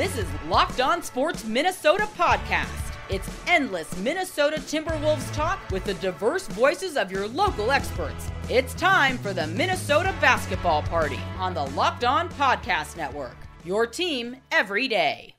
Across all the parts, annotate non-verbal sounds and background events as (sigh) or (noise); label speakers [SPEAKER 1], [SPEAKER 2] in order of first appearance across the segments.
[SPEAKER 1] This is Locked On Sports Minnesota podcast. It's endless Minnesota Timberwolves talk with the diverse voices of your local experts. It's time for the Minnesota Basketball Party on the Locked On Podcast Network. Your team every day.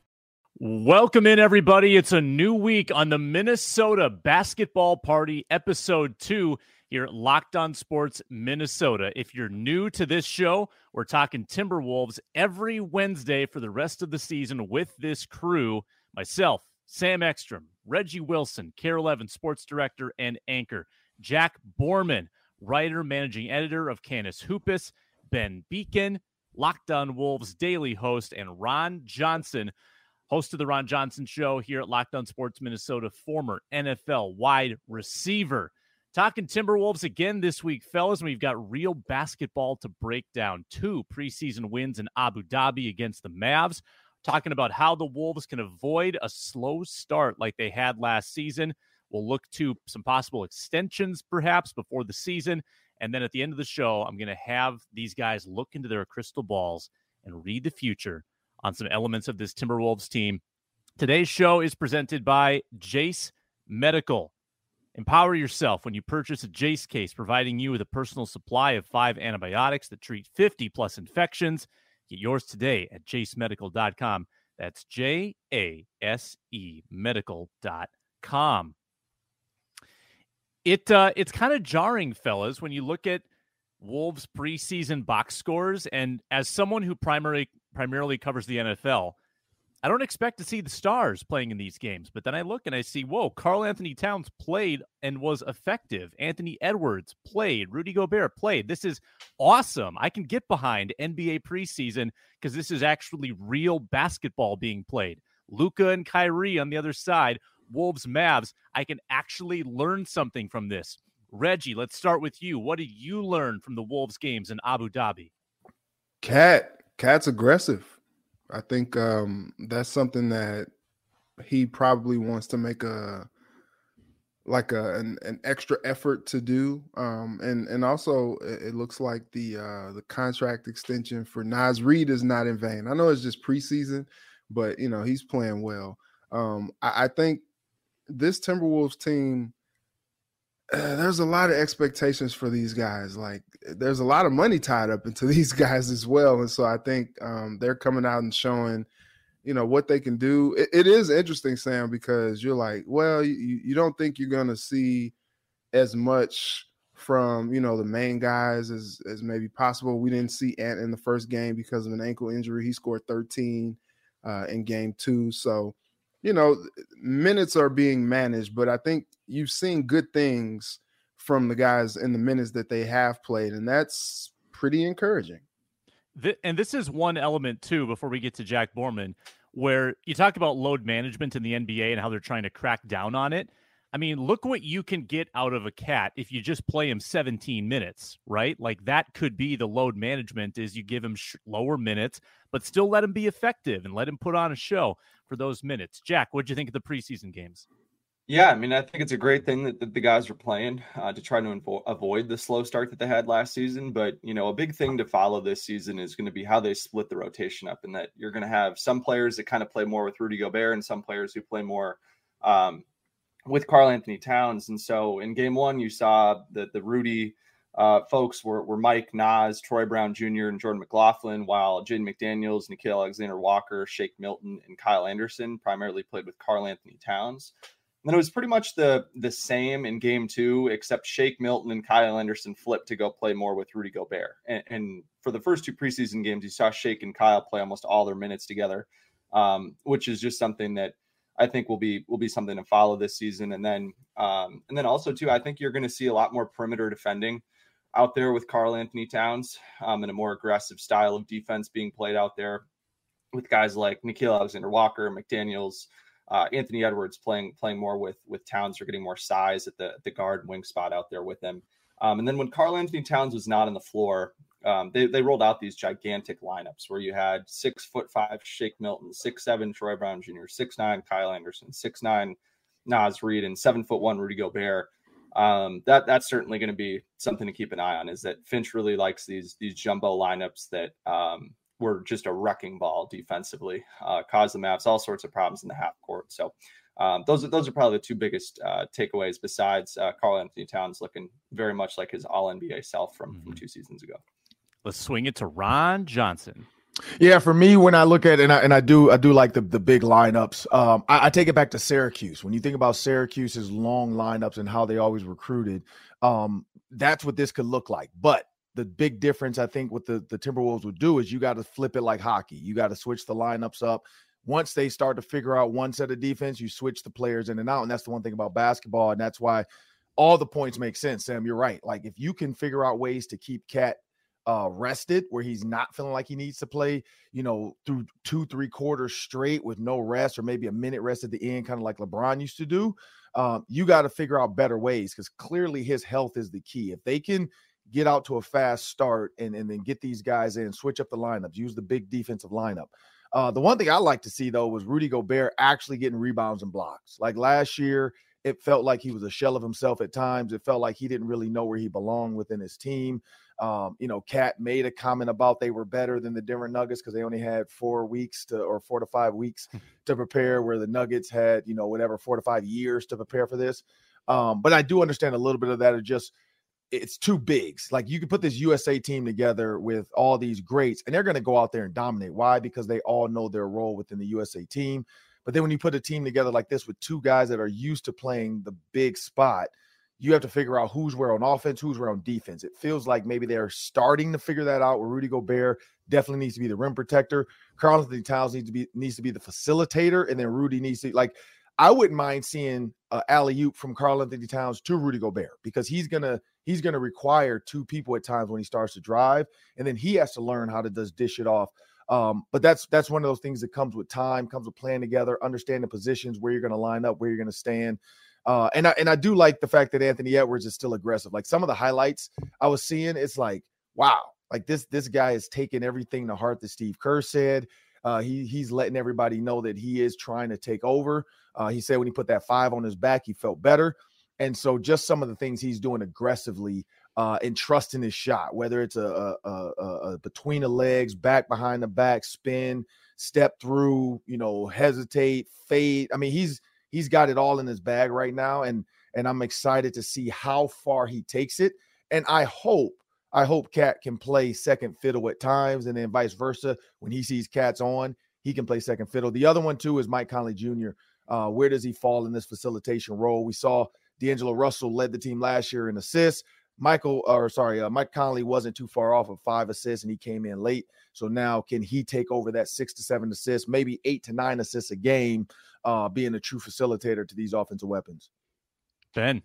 [SPEAKER 2] Welcome in, everybody. It's a new week on the Minnesota Basketball Party, episode two here at Locked On Sports Minnesota. If you're new to this show, we're talking Timberwolves every Wednesday for the rest of the season with this crew myself, Sam Ekstrom, Reggie Wilson, KARE 11 sports director and anchor, Jack Borman, writer, managing editor of Canis Hoopus, Ben Beecken, Locked On Wolves daily host, and Ron Johnson, host of the Ron Johnson Show here at Locked On Sports Minnesota, former NFL wide receiver. Talking Timberwolves again this week, fellas, we've got real basketball to break down. Two preseason wins in Abu Dhabi against the Mavs. Talking about how the Wolves can avoid a slow start like they had last season. We'll look to some possible extensions perhaps before the season. And then at the end of the show, I'm going to have these guys look into their crystal balls and read the future on some elements of this Timberwolves team. Today's show is presented by Jase Medical. Empower yourself when you purchase a Jase case, providing you with a personal supply of five antibiotics that treat 50 plus infections. Get yours today at jasemedical.com. That's J A S E medical.com. It uh, it's kind of jarring, fellas, when you look at Wolves preseason box scores. And as someone who primarily primarily covers the NFL, I don't expect to see the stars playing in these games, but then I look and I see, whoa, Karl-Anthony Towns played and was effective. Anthony Edwards played. Rudy Gobert played. This is awesome. I can get behind NBA preseason because this is actually real basketball being played. Luka and Kyrie on the other side, Wolves Mavs. I can actually learn something from this. Reggie, let's start with you. What did you learn from the Wolves games in Abu Dhabi?
[SPEAKER 3] KAT, KAT's aggressive. I think um, that's something that he probably wants to make a like a an, an extra effort to do. Um, and and also it looks like the uh, the contract extension for Naz Reid is not in vain. I know it's just preseason, but you know he's playing well. Um, I, I think this Timberwolves team uh, there's a lot of expectations for these guys. Like there's a lot of money tied up into (laughs) these guys as well, and so I think um, they're coming out and showing, you know, what they can do. it, it is interesting, Sam, because you're like, well, you, you don't think you're to see as much from you know the main guys as as maybe possible. We didn't see Ant in the first game because of an ankle injury. He scored 13 uh, in game two, so you know, minutes are being managed, but I think you've seen good things from the guys in the minutes that they have played, and that's pretty encouraging.
[SPEAKER 2] and this is one element too. Before we get to Jack Borman, where you talk about load management in the NBA and how they're trying to crack down on it. I mean, look what you can get out of a KAT if you just play him 17 minutes, right? Like that could be the load management is you give him sh- lower minutes, but still let him be effective and let him put on a show for those minutes. Jack, what'd you think of the preseason games?
[SPEAKER 4] Yeah, I mean, I think it's a great thing that, the guys are playing uh, to try to invo- avoid the slow start that they had last season. But, you know, a big thing to follow this season is going to be how they split the rotation up, and that you're going to have some players that kind of play more with Rudy Gobert and some players who play more um, with Karl-Anthony Towns. And so in game one, you saw that the Rudy uh, folks were, were Mike Naz, Troy Brown Jr., and Jordan McLaughlin, while Jaden McDaniels, Nickeil Alexander Walker, Shake Milton, and Kyle Anderson primarily played with Karl-Anthony Towns. And then it was pretty much the the same in game two, except Shake Milton and Kyle Anderson flipped to go play more with Rudy Gobert. And, and for the first two preseason games, you saw Shake and Kyle play almost all their minutes together, um, which is just something that I think will be will be something to follow this season. And then um, and then also too, I think you're going to see a lot more perimeter defending out there with Karl-Anthony Towns um, and a more aggressive style of defense being played out there with guys like Nickeil Alexander Walker, McDaniels, uh, Anthony Edwards playing playing more with with Towns or getting more size at the the guard wing spot out there with him. Um, and then when Karl-Anthony Towns was not on the floor, um, they, they rolled out these gigantic lineups where you had six foot five Shake Milton, six seven Troy Brown Jr., six nine Kyle Anderson, six nine Naz Reid, and seven foot one Rudy Gobert. Um, that that's certainly going to be something to keep an eye on. Is that Finch really likes these these jumbo lineups that um, were just a wrecking ball defensively, uh, caused the Mavs all sorts of problems in the half court. So um, those are those are probably the two biggest uh, takeaways. Besides uh, Karl-Anthony Towns looking very much like his All NBA self from, mm-hmm. from two seasons ago.
[SPEAKER 2] Let's swing it to Ron Johnson.
[SPEAKER 5] Yeah, for me, when I look at and I and I do I do like the the big lineups. Um, I, I, take it back to Syracuse. When you think about Syracuse's long lineups and how they always recruited, um, that's what this could look like. But the big difference I think what the the Timberwolves would do is you got to flip it like hockey. You got to switch the lineups up. Once they start to figure out one set of defense, you switch the players in and out, and that's the one thing about basketball, and that's why all the points make sense. Sam, you're right. Like if you can figure out ways to keep KAT uh, rested where he's not feeling like he needs to play, you know, through two, three quarters straight with no rest or maybe a minute rest at the end, kind of like LeBron used to do. Um, you got to figure out better ways because clearly his health is the key. If they can get out to a fast start and, and then get these guys in, switch up the lineups, use the big defensive lineup. Uh, the one thing I like to see though was Rudy Gobert actually getting rebounds and blocks. Like last year, it felt like he was a shell of himself at times. It felt like he didn't really know where he belonged within his team. Um, you know, KAT made a comment about they were better than the Denver Nuggets because they only had four weeks to or four to five weeks hmm. to prepare, where the Nuggets had, you know, whatever, four to five years to prepare for this. Um, but I do understand a little bit of that. Of just it's two bigs. Like you can put this USA team together with all these greats, and they're going to go out there and dominate. Why? Because they all know their role within the USA team. But then when you put a team together like this with two guys that are used to playing the big spot, you have to figure out who's where on offense, who's where on defense. It feels like maybe they're starting to figure that out. Where Rudy Gobert definitely needs to be the rim protector. Karl-Anthony Towns needs to be needs to be the facilitator, and then Rudy needs to like. I wouldn't mind seeing uh, alley oop from Karl-Anthony Towns to Rudy Gobert because he's gonna he's gonna require two people at times when he starts to drive, and then he has to learn how to just dish it off. Um, but that's that's one of those things that comes with time, comes with playing together, understanding positions, where you're to line up, where you're to stand. Uh, and I and I do like the fact that Anthony Edwards is still aggressive. Like some of the highlights I was seeing, it's like, wow, like this this guy is taking everything to heart that Steve Kerr said. Uh, he he's letting everybody know that he is trying to take over. Uh, he said when he put that five on his back, he felt better. And so just some of the things he's doing aggressively uh, and trusting his shot, whether it's a, a, a, a between the legs, back behind the back, spin, step through, you know, hesitate, fade. I mean, he's he's got it all in his bag right now, and and I'm excited to see how far he takes it. And I hope I hope KAT can play second fiddle at times, and then vice versa. When he sees KAT's on, he can play second fiddle. The other one too is Mike Conley Jr. Uh, where does he fall in this facilitation role? We saw D'Angelo Russell led the team last year in assists. Michael, or sorry, uh, Mike Conley wasn't too far off of five assists, and he came in late. So now, can he take over that six to seven assists, maybe eight to nine assists a game, uh, being a true facilitator to these offensive weapons.
[SPEAKER 2] Ben.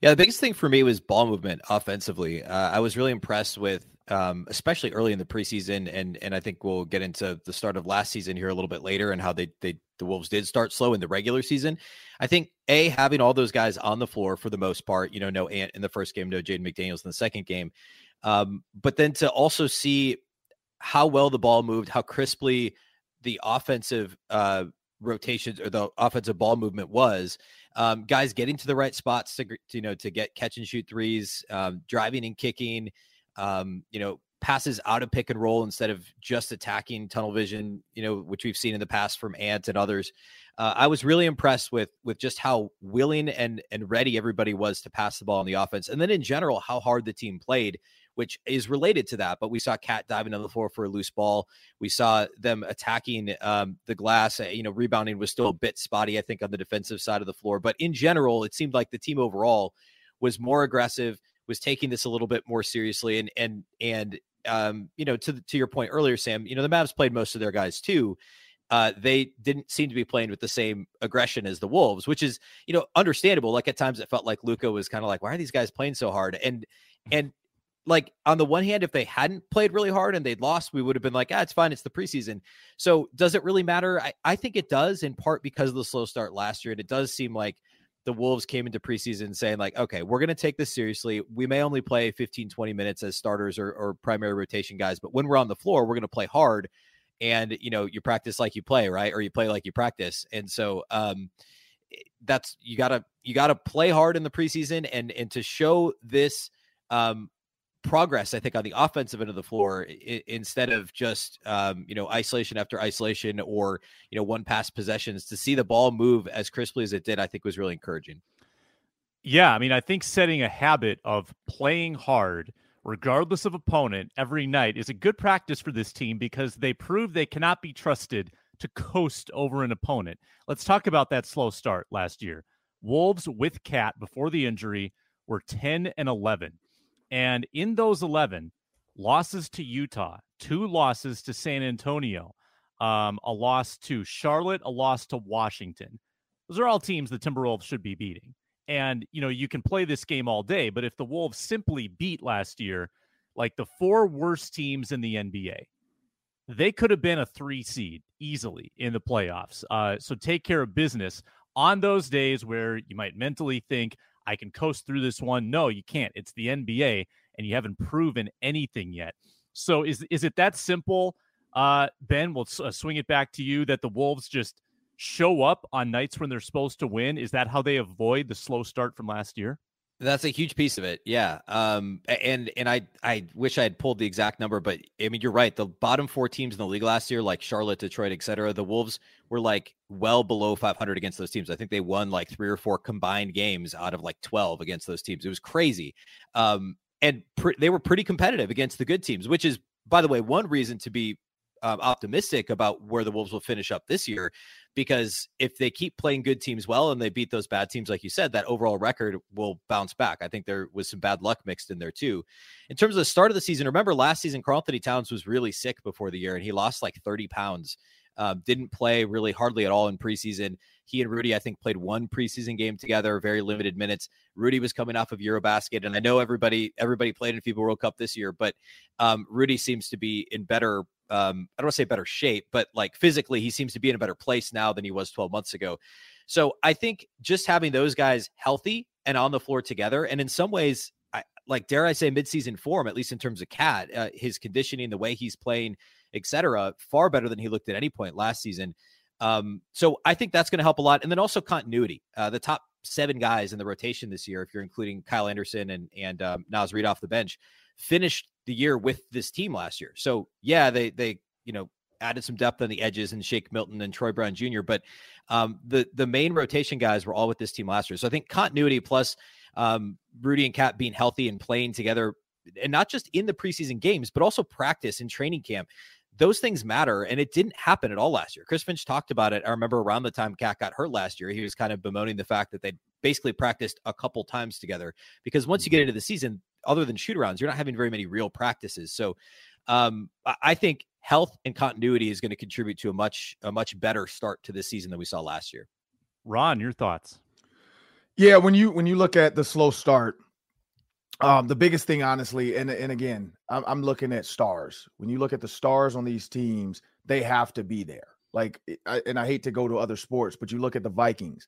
[SPEAKER 6] Yeah, the biggest thing for me was ball movement offensively. Uh, I was really impressed with, um, especially early in the preseason, and and I think we'll get into the start of last season here a little bit later, and how they they the Wolves did start slow in the regular season. I think a having all those guys on the floor for the most part, you know, no Ant in the first game, no Jaden McDaniels in the second game, um, but then to also see how well the ball moved, how crisply the offensive uh, rotations or the offensive ball movement was. Um, guys getting to the right spots to, to, you know to get catch and shoot threes, um, driving and kicking, um, you know passes out of pick and roll instead of just attacking tunnel vision, you know, which we've seen in the past from Ant and others. Uh, I was really impressed with with just how willing and and ready everybody was to pass the ball on the offense, and then in general how hard the team played which is related to that. But we saw KAT diving on the floor for a loose ball. We saw them attacking um, the glass. Uh, you know, rebounding was still a bit spotty, I think, on the defensive side of the floor. But in general, it seemed like the team overall was more aggressive, was taking this a little bit more seriously, and and and um, you know, to to your point earlier, Sam, you know, the Mavs played most of their guys too. Uh, they didn't seem to be playing with the same aggression as the Wolves, which is, you know, understandable. Like at times it felt like Luka was kind of like, why are these guys playing so hard? And and like on the one hand, if they hadn't played really hard and they'd lost, we would have been like, ah, it's fine. It's the preseason. So does it really matter? I, I think it does in part because of the slow start last year. And it does seem like the Wolves came into preseason saying, like, okay, we're to take this seriously. We may only play 15, 20 minutes as starters or, or primary rotation guys, but when we're on the floor, we're to play hard. And, you know, you practice like you play, right? Or you play like you practice. And so, um, eh, that's you gotta you gotta play hard in the preseason and and to show this um progress, I think, on the offensive end of the floor I- instead of just um, you know isolation after isolation or you know one pass possessions. To see the ball move as crisply as it did, I think was really encouraging.
[SPEAKER 2] Yeah, I mean, I think setting a habit of playing hard, regardless of opponent, every night is a good practice for this team because they prove they cannot be trusted to coast over an opponent. Let's talk about that slow start last year. Wolves with KAT before the injury were 10 and 11. And in those 11, losses to Utah, two losses to San Antonio, um, a loss to Charlotte, a loss to Washington. Those are all teams the Timberwolves should be beating. And, you know, you can play this game all day, but if the Wolves simply beat last year, like the four worst teams in the NBA, they could have been a three seed easily in the playoffs. Uh, so take care of business on those days where you might mentally think, I can coast through this one. No, you can't. It's the NBA, and you haven't proven anything yet. So is is it that simple? Uh, ben, we'll uh, swing it back to you. That the Wolves just show up on nights when they're supposed to win. Is that how they avoid the slow start from last year?
[SPEAKER 6] That's a huge piece of it. Yeah. Um, and and I I wish I had pulled the exact number, but I mean you're right. The bottom four teams in the league last year, like Charlotte, Detroit, et cetera, the Wolves were like well below 500 against those teams. I think they won like three or four combined games out of like 12 against those teams. It was crazy. Um, and pre- they were pretty competitive against the good teams, which is, by the way, one reason to be um, optimistic about where the Wolves will finish up this year because if they keep playing good teams well and they beat those bad teams, like you said, that overall record will bounce back. I think there was some bad luck mixed in there too. In terms of the start of the season, remember last season, Karl-Anthony Towns was really sick before the year and he lost like 30 pounds. Um, didn't play really hardly at all in preseason. He and Rudy, I think, played one preseason game together, very limited minutes. Rudy was coming off of Eurobasket, and I know everybody everybody played in FIBA World Cup this year, but um, Rudy seems to be in better um, I don't want to say better shape, but like physically, he seems to be in a better place now than he was 12 months ago. So I think just having those guys healthy and on the floor together, and in some ways, I, like dare I say, midseason form, at least in terms of KAT, uh, his conditioning, the way he's playing, etc., far better than he looked at any point last season. Um, so I think that's going to help a lot, and then also continuity. Uh, the top seven guys in the rotation this year, if you're including Kyle Anderson and and um, Naz Reid off the bench, finished the year with this team last year. So yeah, they they you know added some depth on the edges and Shake Milton and Troy Brown Jr. But um, the the main rotation guys were all with this team last year. So I think continuity plus um, Rudy and KAT being healthy and playing together, and not just in the preseason games, but also practice and training camp. Those things matter, and it didn't happen at all last year. Chris Finch talked about it. I remember around the time KAT got hurt last year, he was kind of bemoaning the fact that they basically practiced a couple times together because once you get into the season, other than shoot arounds, you're not having very many real practices. So um, I think health and continuity is going to contribute to a much a much better start to this season than we saw last year.
[SPEAKER 2] Ron, your thoughts?
[SPEAKER 5] Yeah, when you when you look at the slow start, um, the biggest thing, honestly, and and again, I'm, I'm looking at stars. When you look at the stars on these teams, they have to be there. Like, I, and I hate to go to other sports, but you look at the Vikings,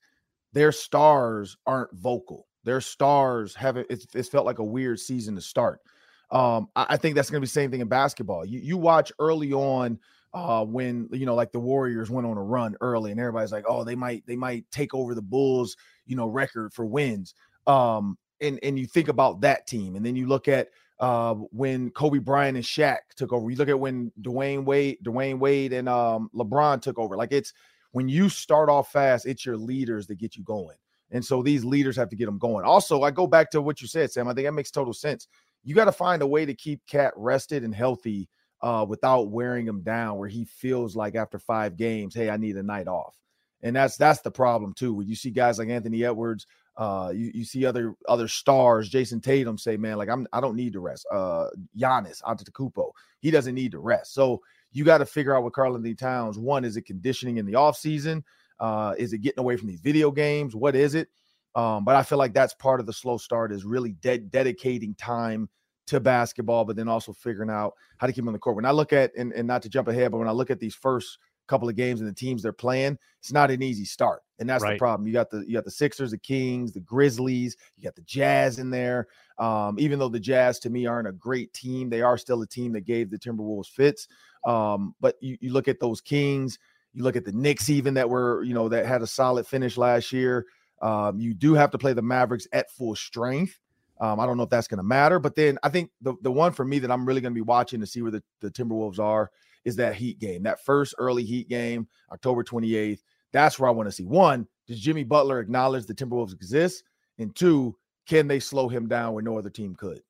[SPEAKER 5] their stars aren't vocal. Their stars haven't. It's, it's felt like a weird season to start. Um, I, I think that's going to be the same thing in basketball. You you watch early on uh, when you know like the Warriors went on a run early, and everybody's like, oh, they might they might take over the Bulls, you know, record for wins. Um, and and you think about that team, and then you look at uh, when Kobe Bryant and Shaq took over. You look at when Dwyane Wade, Dwyane Wade and um, LeBron took over. Like it's when you start off fast, it's your leaders that get you going. And so these leaders have to get them going. Also, I go back to what you said, Sam. I think that makes total sense. You got to find a way to keep KAT rested and healthy uh, without wearing him down, where he feels like after five games, hey, I need a night off. And that's that's the problem too. When you see guys like Anthony Edwards, uh, you, you see other other stars, Jayson Tatum say, man, like I'm I don't need to rest. Uh Giannis Antetokounmpo, he doesn't need to rest. So you got to figure out with Karl-Anthony Towns. One, is it conditioning in the offseason? Uh, is it getting away from these video games? What is it? Um, but I feel like that's part of the slow start is really de- dedicating time to basketball, but then also figuring out how to keep them on the court. When I look at and, and not to jump ahead, but when I look at these first couple of games and the teams they're playing, it's not an easy start. And that's right. the problem. You got the you got the Sixers, the Kings, the Grizzlies, you got the Jazz in there. Um, even though the Jazz to me aren't a great team, they are still a team that gave the Timberwolves fits. Um, but you, you look at those Kings, you look at the Knicks, even that were, you know, that had a solid finish last year. Um, you do have to play the Mavericks at full strength. Um, I don't know if that's going to matter, but then I think the, the one for me that I'm really going to be watching to see where the, the Timberwolves are is that Heat game, that first early Heat game, October 28th. That's where I want to see. One, does Jimmy Butler acknowledge the Timberwolves exist? And two, can they slow him down where no other team could?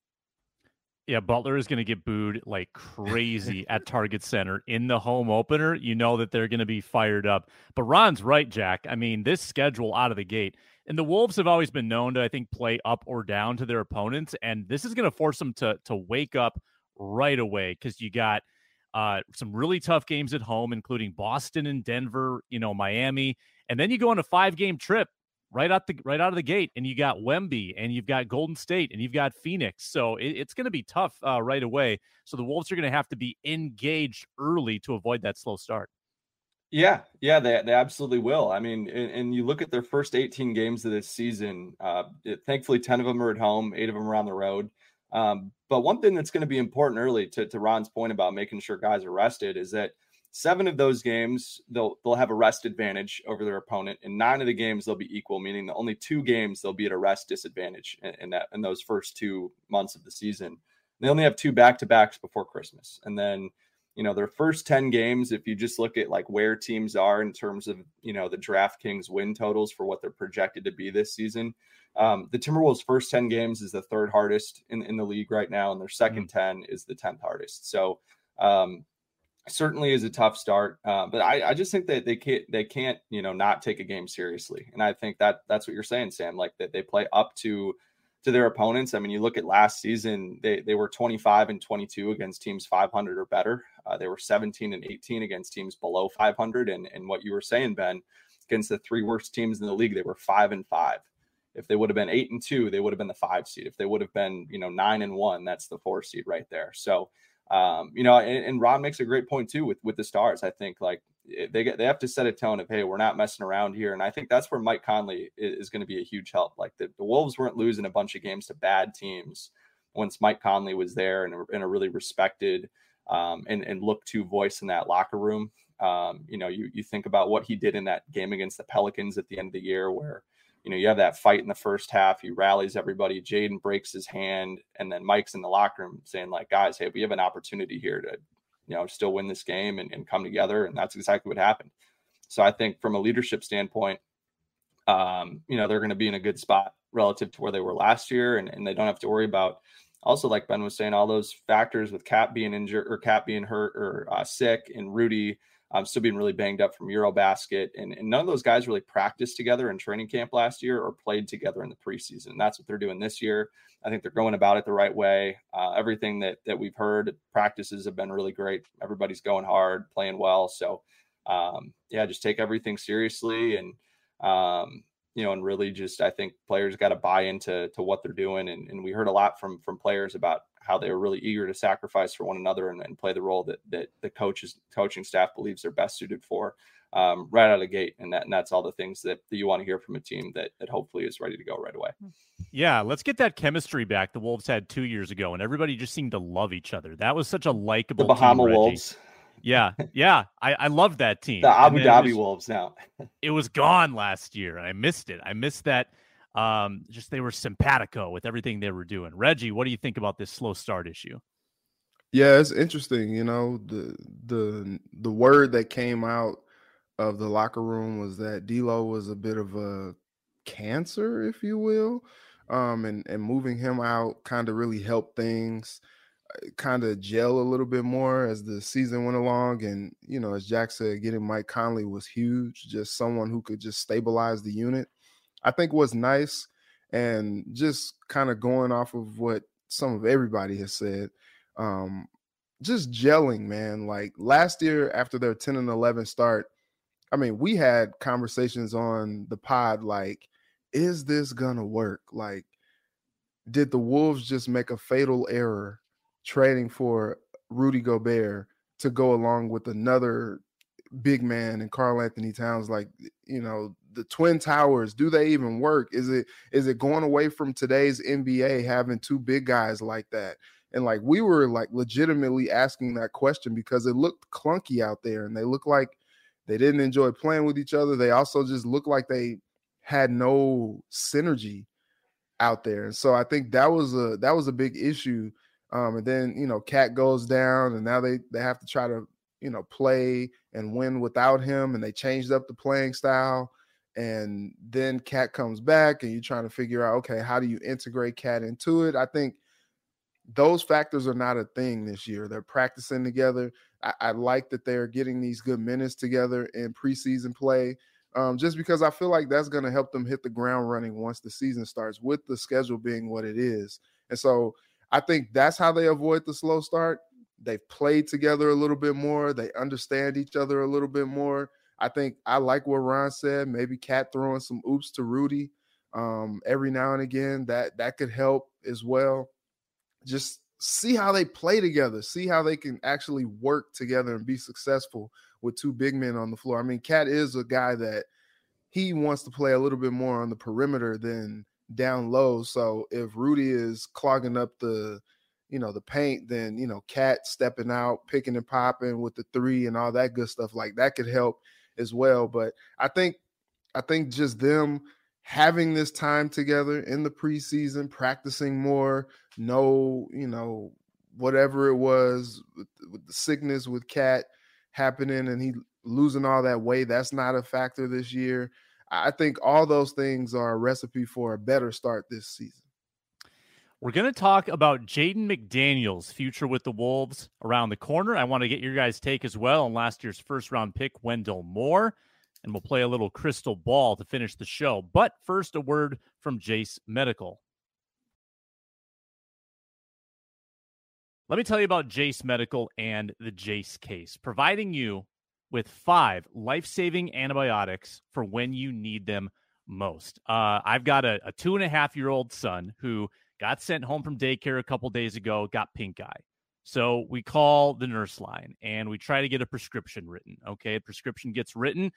[SPEAKER 2] Yeah, Butler is going to get booed like crazy (laughs) at Target Center in the home opener. You know that they're going to be fired up. But Ron's right, Jack. I mean, this schedule out of the gate, and the Wolves have always been known to, I think, play up or down to their opponents, and this is going to force them to to wake up right away because you got uh, some really tough games at home, including Boston and Denver, you know, Miami, and then you go on a five game trip right out the right out of the gate, and you got Wemby, and you've got Golden State, and you've got Phoenix. So it, it's going to be tough uh, right away. So the Wolves are going to have to be engaged early to avoid that slow start.
[SPEAKER 4] Yeah, yeah, they, they absolutely will. I mean, and, and you look at their first 18 games of this season. Uh, it, thankfully, 10 of them are at home, eight of them are on the road. Um, but one thing that's going to be important early to, to Ron's point about making sure guys are rested is that seven of those games they'll they'll have a rest advantage over their opponent and nine of the games they'll be equal meaning the only two games they'll be at a rest disadvantage in, in that in those first two months of the season they only have two back-to-backs before christmas and then you know their first 10 games if you just look at like where teams are in terms of you know the draftkings win totals for what they're projected to be this season um, the timberwolves first 10 games is the third hardest in, in the league right now and their 2nd mm-hmm. 10 is the 10th hardest so um, certainly is a tough start. Uh, but I, I, just think that they can't they can't you know not take a game seriously, and I think that that's what you're saying, Sam. Like that they play up to to their opponents. I mean, you look at last season; they they were 25 and 22 against teams 500 or better. Uh, they were 17 and 18 against teams below 500. And and what you were saying, Ben, against the three worst teams in the league, they were five and five. If they would have been eight and two, they would have been the five seed. If they would have been, you know, nine and one, that's the four seed right there. So um, you know, and, and Ron makes a great point too with with the stars. I think like eh, they get they have to set a tone of hey, we're not messing around here, and I think that's where Mike Conley is, is going to be a huge help. Like the, the Wolves weren't losing a bunch of games to bad teams once Mike Conley was there and a, really respected um, and and looked to voice in that locker room. Um, you know, you you think about what he did in that game against the Pelicans at the end of the year, where you know, you have that fight in the first half. He rallies everybody. Jaden breaks his hand, and then Mike's in the locker room saying, like, guys, hey, we have an opportunity here to, you know, still win this game and, and come together. And that's exactly what happened. So I think from a leadership standpoint, um, you know, they're going to be in a good spot relative to where they were last year, and, and they don't have to worry about also, like Ben was saying, all those factors with KAT being injured or KAT being hurt or uh, sick and Rudy um, still being really banged up from Eurobasket. And, and none of those guys really practiced together in training camp last year or played together in the preseason. That's what they're doing this year. I think they're going about it the right way. Uh, everything that that we've heard, practices have been really great. Everybody's going hard, playing well. So, um, yeah, just take everything seriously and um, you know, and really just I think players got to buy into to what they're doing. And, and we heard a lot from from players about how they were really eager to sacrifice for one another and, and play the role that that the coaches coaching staff believes they're best suited for um, right out of the gate. And that and that's all the things that, that you want to hear from a team that that hopefully is ready to go right away.
[SPEAKER 2] Yeah, let's get that chemistry back the Wolves had two years ago, and everybody just seemed to love each other. That was such a likable
[SPEAKER 4] the Bahama
[SPEAKER 2] team,
[SPEAKER 4] Wolves.
[SPEAKER 2] Yeah, yeah, I, I love that team.
[SPEAKER 4] The Abu Dhabi was, Wolves now. (laughs)
[SPEAKER 2] it was gone last year. I missed it. I missed that um, just they were simpatico with everything they were doing. Reggie, what do you think about this slow start issue?
[SPEAKER 3] Yeah, it's interesting. You know, the the the word that came out of the locker room was that D'Lo was a bit of a cancer, if you will, um, and and moving him out kind of really helped things kind of gel a little bit more as the season went along. And you know, as Jack said, getting Mike Conley was huge. Just someone who could just stabilize the unit. I think was nice and just kind of going off of what some of everybody has said, um, just gelling, man. Like last year after their 10 and 11 start, I mean, we had conversations on the pod like, is this gonna work? Like, did the Wolves just make a fatal error trading for Rudy Gobert to go along with another big man and Karl-Anthony Towns? Like, you know, the twin towers do they even work is it is it going away from today's nba having two big guys like that and like we were like legitimately asking that question because it looked clunky out there and they looked like they didn't enjoy playing with each other they also just looked like they had no synergy out there. And so I think that was a that was a big issue. Um, and then you know, KAT goes down, and now they they have to try to you know play and win without him, and they changed up the playing style. And then KAT comes back, and you're trying to figure out, okay, how do you integrate KAT into it? I think those factors are not a thing this year. They're practicing together. I, I like that they're getting these good minutes together in preseason play um, just because I feel like that's going to help them hit the ground running once the season starts, with the schedule being what it is. And so I think that's how they avoid the slow start. They've played together a little bit more, they understand each other a little bit more. I think I like what Ron said. Maybe KAT throwing some oops to Rudy um, every now and again. That that could help as well. Just see how they play together, see how they can actually work together and be successful with two big men on the floor. I mean, KAT is a guy that he wants to play a little bit more on the perimeter than down low. So if Rudy is clogging up the, you know, the paint, then you know, KAT stepping out, picking and popping with the three and all that good stuff like that could help as well. But I think I think just them having this time together in the preseason, practicing more, no, you know, whatever it was with, with the sickness with KAT happening and he losing all that weight, that's not a factor this year. I think all those things are a recipe for a better start this season.
[SPEAKER 2] We're going to talk about Jaden McDaniels' future with the Wolves around the corner. I want to get your guys' take as well on last year's first round pick, Wendell Moore and we'll play a little crystal ball to finish the show. But first, a word from Jase Medical. Let me tell you about Jase Medical and the Jase case, providing you with five life saving antibiotics for when you need them most. Uh, I've got a, a two and a half year old son who got sent home from daycare a couple days ago, got pink eye. So we call the nurse line and we try to get a prescription written. Okay, a prescription gets written.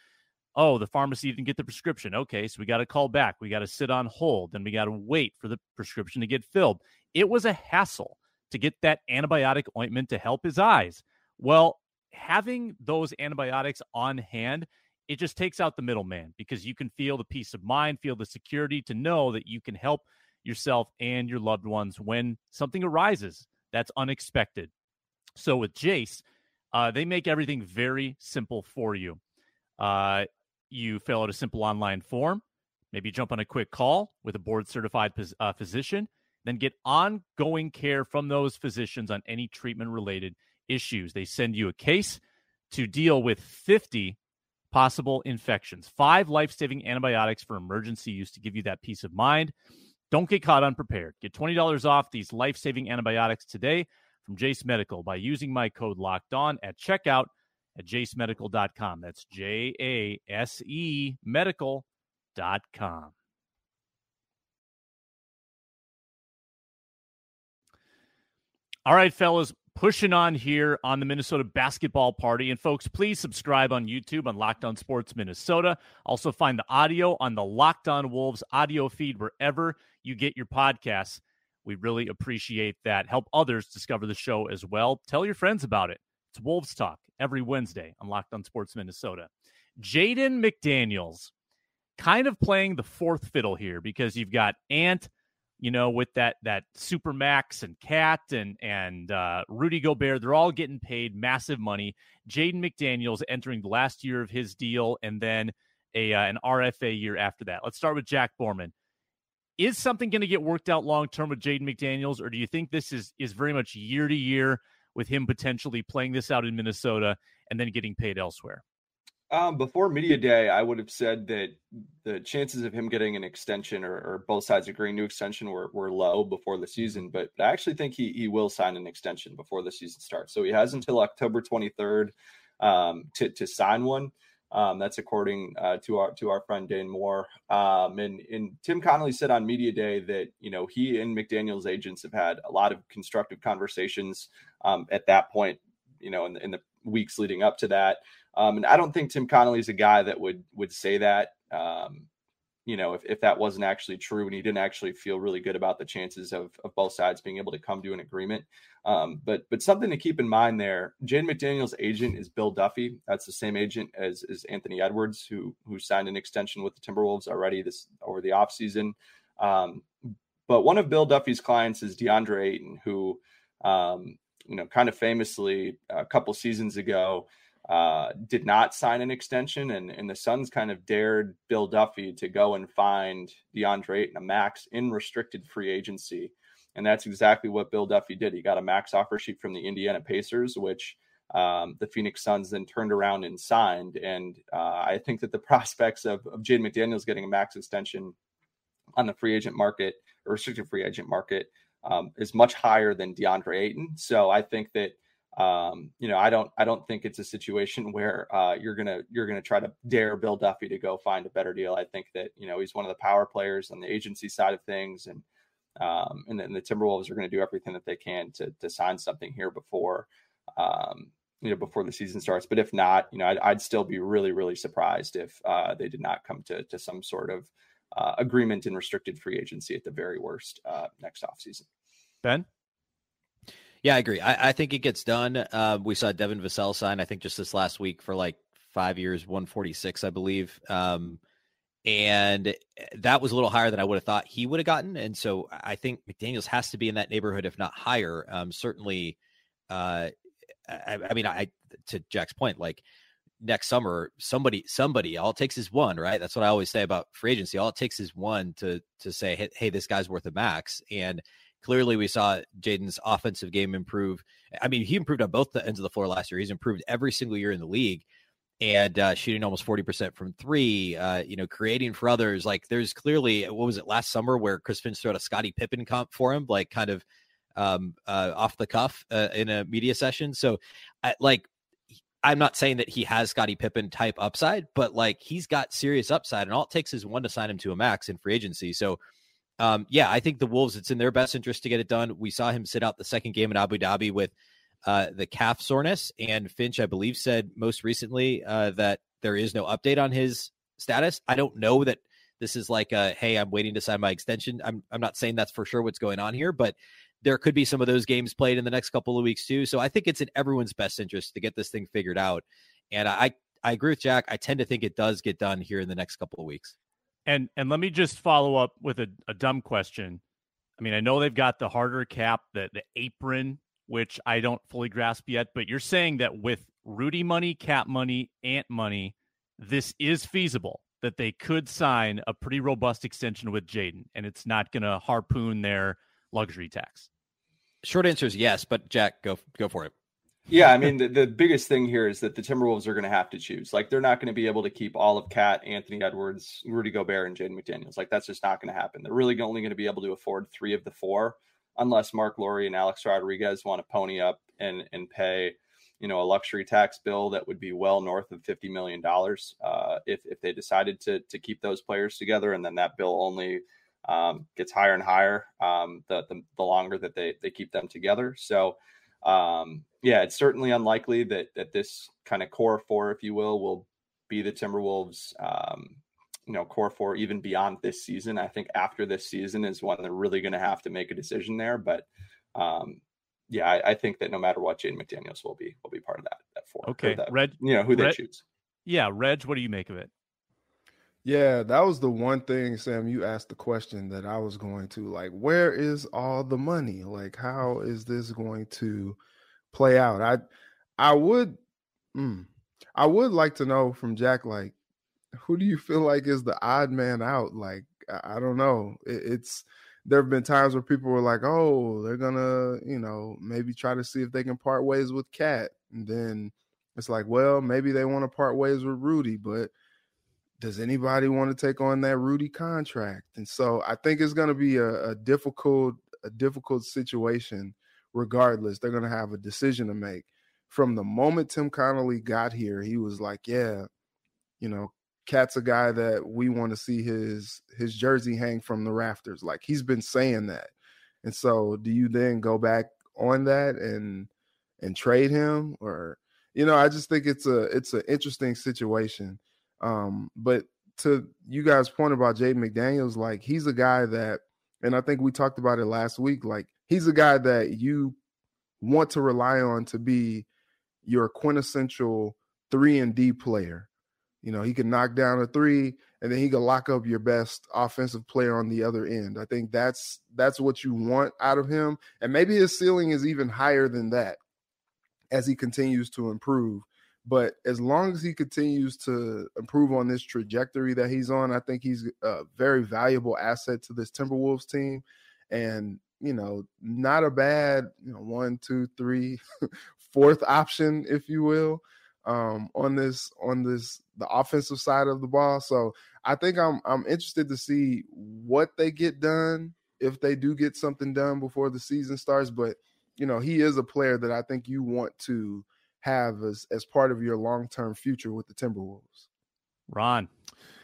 [SPEAKER 2] Oh, the pharmacy didn't get the prescription. Okay, so we got to call back. We got to sit on hold. Then we got to wait for the prescription to get filled. It was a hassle to get that antibiotic ointment to help his eyes. Well, having those antibiotics on hand, it just takes out the middleman because you can feel the peace of mind, feel the security to know that you can help yourself and your loved ones when something arises that's unexpected. So with Jase, uh, they make everything very simple for you. Uh, you fill out a simple online form, maybe jump on a quick call with a board certified uh, physician, then get ongoing care from those physicians on any treatment related issues. They send you a case to deal with 50 possible infections, five life saving antibiotics for emergency use to give you that peace of mind. Don't get caught unprepared. Get $20 off these life saving antibiotics today from Jase Medical by using my code locked on at checkout at jasemedical.com. That's J A S E medical.com. All right, fellas, pushing on here on the Minnesota basketball party. And folks, please subscribe on YouTube on Locked On Sports Minnesota. Also, find the audio on the Locked On Wolves audio feed wherever you get your podcasts. We really appreciate that. Help others discover the show as well. Tell your friends about it. It's Wolves Talk every Wednesday on Locked On Sports Minnesota. Jaden McDaniels kind of playing the fourth fiddle here because you've got Ant, you know, with that that Super Max and KAT and and uh, Rudy Gobert. They're all getting paid massive money. Jaden McDaniels entering the last year of his deal and then a uh, an RFA year after that. Let's start with Jack Borman. Is something going to get worked out long term with Jaden McDaniels, or do you think this is is very much year to year? with him potentially playing this out in Minnesota and then getting paid elsewhere?
[SPEAKER 4] Um, before media day, I would have said that the chances of him getting an extension or, or both sides agreeing to extension were, were low before the season. But I actually think he he will sign an extension before the season starts. So he has until October 23rd um, to to sign one. Um, that's according uh, to our to our friend Dane Moore. Um, and and Tim Connolly said on media day that you know he and McDaniel's agents have had a lot of constructive conversations um, at that point. You know, in the, in the weeks leading up to that. Um, and I don't think Tim Connolly is a guy that would would say that. Um, you know, if, if that wasn't actually true and he didn't actually feel really good about the chances of, of both sides being able to come to an agreement. Um, but but something to keep in mind there, Jaden McDaniel's agent is Bill Duffy. That's the same agent as, as Anthony Edwards, who who signed an extension with the Timberwolves already this over the offseason. Um, but one of Bill Duffy's clients is DeAndre Ayton, who, um, you know, kind of famously a couple seasons ago uh, did not sign an extension, and, and the Suns kind of dared Bill Duffy to go and find DeAndre Ayton a max in restricted free agency. And that's exactly what Bill Duffy did. He got a max offer sheet from the Indiana Pacers, which um, the Phoenix Suns then turned around and signed. And uh, I think that the (laughs) prospects of, of Jaden McDaniels getting a max extension on the free agent market or restricted free agent market um, is much higher than DeAndre Ayton. So I think that um, you know I don't I don't think it's a situation where uh, you're gonna you're gonna try to dare Bill Duffy to go find a better deal. I think that you know he's one of the power players on the agency side of things, and um, and then the Timberwolves are going to do everything that they can to to sign something here before um, you know before the season starts. But if not, you know I'd, I'd still be really really surprised if uh, they did not come to to some sort of uh, agreement in restricted free agency at the very worst uh, next offseason.
[SPEAKER 2] Ben.
[SPEAKER 6] Yeah, I agree. I, I think it gets done. Uh, we saw Devin Vassell sign, I think, just this last week for like five years, 146, I believe. Um, and that was a little higher than I would have thought he would have gotten. And so I think McDaniels has to be in that neighborhood, if not higher. Um, certainly, uh, I, I, mean, I to Jack's point, like next summer, somebody, somebody, all it takes is one, right? That's what I always say about free agency. All it takes is one to to say, hey, hey this guy's worth a max. And clearly, we saw Jaden's offensive game improve. I mean, he improved on both the ends of the floor last year. He's improved every single year in the league and uh, shooting almost 40% from three, uh, you know, creating for others. Like there's clearly, what was it last summer where Chris Finch threw out a Scottie Pippen comp for him, like kind of um, uh, off the cuff uh, in a media session. So, I, like, I'm not saying that he has Scottie Pippen type upside, but like he's got serious upside, and all it takes is one to sign him to a max in free agency. So, um, yeah, I think the Wolves, it's in their best interest to get it done. We saw him sit out the second game in Abu Dhabi with uh, the calf soreness. And Finch, I believe, said most recently uh, that there is no update on his status. I don't know that this is like a hey, I'm waiting to sign my extension. I'm I'm not saying that's for sure what's going on here, but there could be some of those games played in the next couple of weeks too. So I think it's in everyone's best interest to get this thing figured out. And I I agree with Jack. I tend to think it does get done here in the next couple of weeks.
[SPEAKER 2] And and let me just follow up with a, a dumb question. I mean, I know they've got the harder cap, the the apron which I don't fully grasp yet. But you're saying that with Rudy money, KAT money, Ant money, this is feasible that they could sign a pretty robust extension with Jaden, and it's not to harpoon their luxury tax.
[SPEAKER 6] Short answer is yes, but Jack, go go for it.
[SPEAKER 4] Yeah, I mean the, the biggest thing here is that the Timberwolves are going to have to choose. Like they're not going to be able to keep all of KAT, Anthony Edwards, Rudy Gobert, and Jaden McDaniels. Like that's just not going to happen. They're really only going to be able to afford three of the four unless Mark Lore and Alex Rodriguez want to pony up and and pay, you know, a luxury tax bill that would be well north of fifty million dollars uh, if if they decided to to keep those players together, and then that bill only um, gets higher and higher um, the, the, the longer that they they keep them together. So. Um, yeah, it's certainly unlikely that that this kind of core four, if you will, will be the Timberwolves um, you know core four even beyond this season. I think after this season is when they're really going to have to make a decision there. But um, yeah, I, I, think that no matter what, Jaden McDaniels will be will be part of that that four.
[SPEAKER 2] Okay,
[SPEAKER 4] that,
[SPEAKER 2] Red,
[SPEAKER 4] you know who they
[SPEAKER 2] Red,
[SPEAKER 4] choose.
[SPEAKER 2] Yeah, Reg, what do you make of it?
[SPEAKER 3] Yeah, that was the one thing, Sam. You asked the question that I was going to like. Where is all the money? Like, how is this going to play out? I, I would, mm, I would like to know from Jack, like, who do you feel like is the odd man out? Like, I, don't know. It, it's there have been times where people were like, "Oh, they're gonna, you know, maybe try to see if they can part ways with KAT." and then it's like, well, maybe they want to part ways with Rudy, but does anybody want to take on that Rudy contract? And so I think it's going to be a, a difficult, a difficult situation. Regardless, they're going to have a decision to make. From the moment Tim Connolly got here, he was like, "Yeah, you know, KAT's a guy that we want to see his his jersey hang from the rafters. Like he's been saying that. And so do you then go back on that and and trade him or you know, I just think it's a it's an interesting situation. Um, but to you guys' point about Jaden McDaniels, like he's a guy that, and I think we talked about it last week, like he's a guy that you want to rely on to be your quintessential three and D player You know, he can knock down a three and then he can lock up your best offensive player on the other end. I think that's that's what you want out of him. And maybe his ceiling is even higher than that as he continues to improve. But as long as he continues to improve on this trajectory that he's on, I think he's a very valuable asset to this Timberwolves team. And, you know, not a bad, you know, one, two, three, (laughs) fourth option, if you will, um, on this on this the offensive side of the ball. So I think I'm I'm interested to see what they get done if they do get something done before the season starts. But you know, he is a player that I think you want to have as as part of your long term future with the Timberwolves.
[SPEAKER 2] Ron.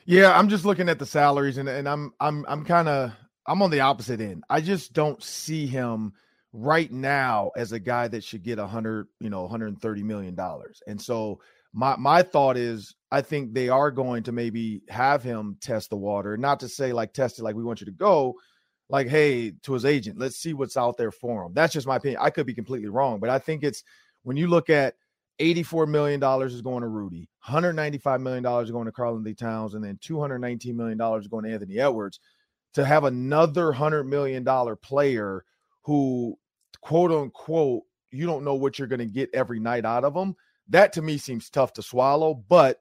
[SPEAKER 5] Yeah, I'm just looking at the salaries and, and I'm I'm I'm kind of I'm on the opposite end. I just don't see him right now as a guy that should get a hundred, you know, 130 million dollars. And so my my thought is I think they are going to maybe have him test the water, not to say like test it like we want you to go, like hey to his agent, let's see what's out there for him. That's just my opinion. I could be completely wrong, but I think it's when you look at 84 million dollars is going to Rudy, 195 million dollars is going to Karl-Anthony Towns, and then 219 million dollars is going to Anthony Edwards. To have another hundred million dollar player who quote unquote you don't know what you're going to get every night out of them that to me seems tough to swallow. But,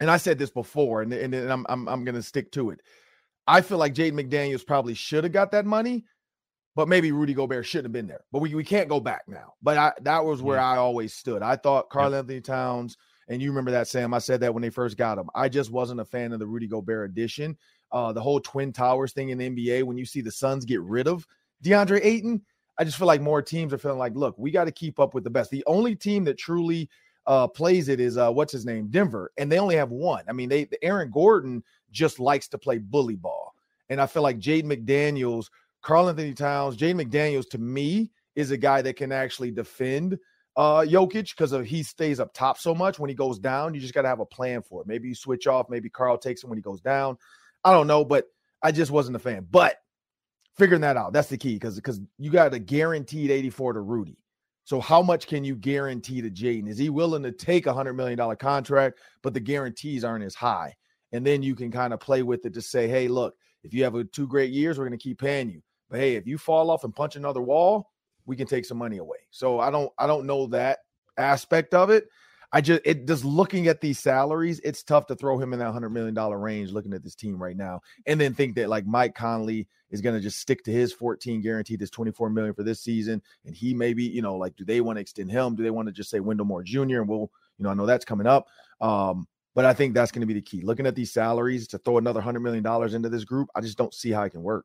[SPEAKER 5] and I said this before, and, and, and I'm, I'm, I'm going to stick to it. I feel like Jaden McDaniels probably should have got that money, but maybe Rudy Gobert shouldn't have been there. But we, we can't go back now. But I, that was where yeah. I always stood. I thought Karl yeah. Anthony Towns, and you remember that, Sam. I said that when they first got him. I just wasn't a fan of the Rudy Gobert addition. Uh, the whole Twin Towers thing in the NBA, when you see the Suns get rid of DeAndre Ayton, I just feel like more teams are feeling like, look, we got to keep up with the best. The only team that truly uh, plays it is uh, what's his name, Denver, and they only have one. I mean, they Aaron Gordon just likes to play bully ball, and I feel like Jaden McDaniels, Karl-Anthony Towns, Jaden McDaniels to me is a guy that can actually defend uh Jokic because he stays up top so much. When he goes down, you just got to have a plan for it. Maybe you switch off. Maybe Karl takes him when he goes down. I don't know, but I just wasn't a fan. But figuring that out. That's the key because because you got a guaranteed 84 to Rudy. So how much can you guarantee to Jaden? Is he willing to take a hundred million dollar contract, but the guarantees aren't as high? And then you can kind of play with it to say, hey, look, if you have a two great years, we're going to keep paying you. But hey, if you fall off and punch another wall, we can take some money away. So I don't I don't know that aspect of it. I just it just looking at these salaries, it's tough to throw him in that hundred million dollar range. Looking at this team right now, and then think that like Mike Conley is going to just stick to his 14 guaranteed this 24 million for this season, and he maybe you know like do they want to extend him? Do they want to just say Wendell Moore Jr. and we'll you know I know that's coming up. Um, but I think that's going to be the key. Looking at these salaries to throw another hundred million dollars into this group, I just don't see how it can work.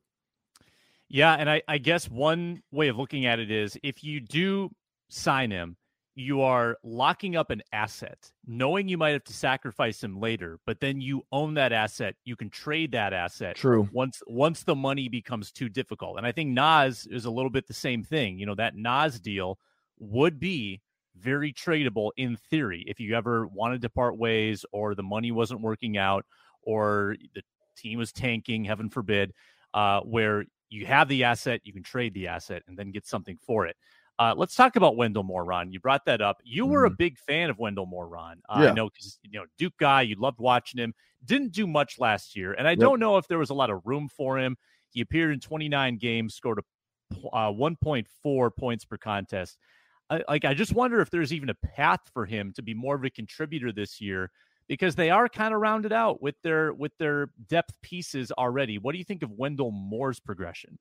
[SPEAKER 2] Yeah, and I, I guess one way of looking at it is if you do sign him you are locking up an asset, knowing you might have to sacrifice him later, but then you own that asset. You can trade that asset.
[SPEAKER 5] True.
[SPEAKER 2] Once once the money becomes too difficult. And I think Naz is a little bit the same thing. You know, that Naz deal would be very tradable in theory if you ever wanted to part ways or the money wasn't working out or the team was tanking, heaven forbid, uh, where you have the asset, you can trade the asset and then get something for it. Uh, let's talk about Wendell Moore, Ron. You brought that up. You were mm-hmm. a big fan of Wendell Moore, Ron. Uh, yeah. I know because you know Duke guy. You loved watching him. Didn't do much last year, and I yep. don't know if there was a lot of room for him. He appeared in 29 games, scored a uh, 1.4 points per contest. I, like I just wonder if there's even a path for him to be more of a contributor this year because they are kind of rounded out with their with their depth pieces already. What do you think of Wendell Moore's progression?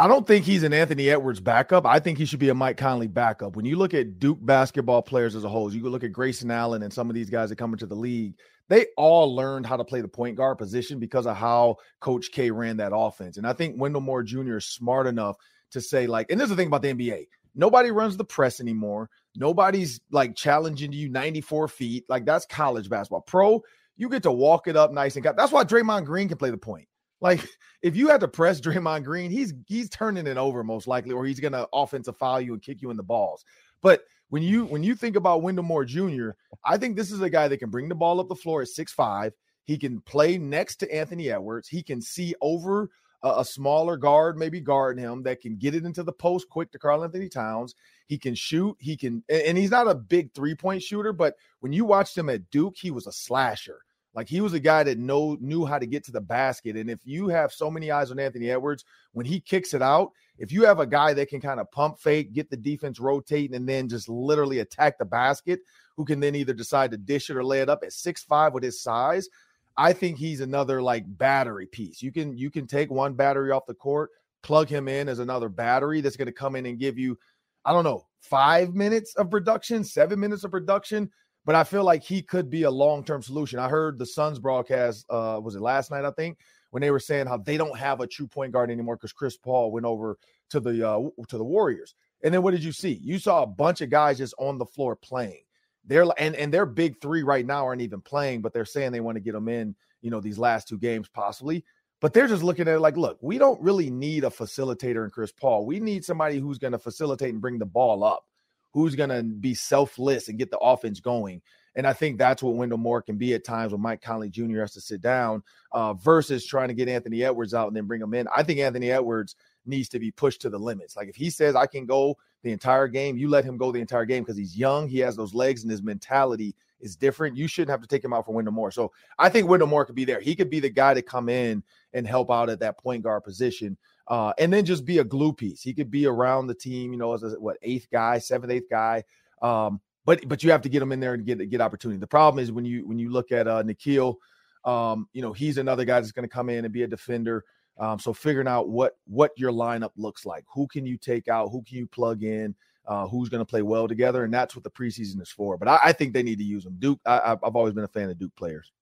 [SPEAKER 5] I don't think he's an Anthony Edwards backup. I think he should be a Mike Conley backup. When you look at Duke basketball players as a whole, you look at Grayson Allen and some of these guys that come into the league, they all learned how to play the point guard position because of how Coach K ran that offense. And I think Wendell Moore Jr. is smart enough to say, like, and this is the thing about the NBA. Nobody runs the press anymore. Nobody's like challenging you 94 feet. Like that's college basketball. Pro, you get to walk it up nice and. That's why Draymond Green can play the point. Like if you had to press Draymond Green, he's he's turning it over most likely, or he's gonna offensive foul you and kick you in the balls. But when you when you think about Wendell Moore Jr., I think this is a guy that can bring the ball up the floor at six five. He can play next to Anthony Edwards. He can see over a, a smaller guard, maybe guarding him that can get it into the post quick to Karl-Anthony Towns. He can shoot. He can, and he's not a big three point shooter, but when you watched him at Duke, he was a slasher. Like he was a guy that know knew how to get to the basket. And if you have so many eyes on Anthony Edwards, when he kicks it out, if you have a guy that can kind of pump fake, get the defense rotating, and then just literally attack the basket, who can then either decide to dish it or lay it up at six five with his size, I think he's another like battery piece. You can you can take one battery off the court, plug him in as another battery that's going to come in and give you, I don't know, five minutes of production, seven minutes of production but I feel like he could be a long term solution. I heard the Suns broadcast, uh, was it last night? I think when they were saying how they don't have a true point guard anymore because Chris Paul went over to the uh, to the Warriors. And then what did you see? You saw a bunch of guys just on the floor playing. They're and and their big three right now aren't even playing, but they're saying they want to get them in. You know, these last two games possibly. But they're just looking at it like, look, we don't really need a facilitator in Chris Paul. We need somebody who's going to facilitate and bring the ball up who's going to be selfless and get the offense going. And I think that's what Wendell Moore can be at times when Mike Conley Jr. has to sit down uh, versus trying to get Anthony Edwards out and then bring him in. I think Anthony Edwards needs to be pushed to the limits. Like if he says, I can go the entire game, you let him go the entire game because he's young, he has those legs, and his mentality is different. You shouldn't have to take him out for Wendell Moore. So I think Wendell Moore could be there. He could be the guy to come in and help out at that point guard position uh, and then just be a glue piece. He could be around the team, you know, as a what eighth guy, seventh, eighth guy. Um, but but you have to get him in there and get get opportunity. The problem is when you when you look at uh, Nickeil, um, you know, he's another guy that's going to come in and be a defender. Um, so figuring out what what your lineup looks like, who can you take out, who can you plug in, uh, who's going to play well together, and that's what the preseason is for. But I, I think they need to use them. Duke, I, I've always been a fan of Duke players.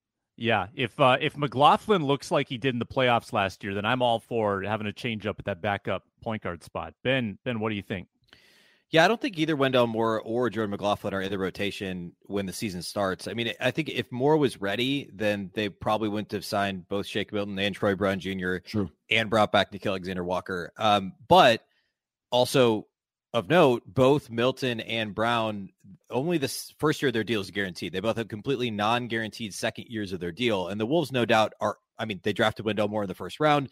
[SPEAKER 2] Yeah, if uh, if McLaughlin looks like he did in the playoffs last year, then I'm all for having a change up at that backup point guard spot. Ben, Ben, what do you think?
[SPEAKER 6] Yeah, I don't think either Wendell Moore or Jordan McLaughlin are in the rotation when the season starts. I mean, I think if Moore was ready, then they probably wouldn't have signed both Shake Milton and Troy Brown Jr.
[SPEAKER 5] True.
[SPEAKER 6] and brought back Nickeil Alexander Walker. Um, but also of note, both Milton and Brown only the first year of their deal is guaranteed. They both have completely non-guaranteed second years of their deal, and the Wolves, no doubt, are. I mean, they drafted Wendell Moore in the first round.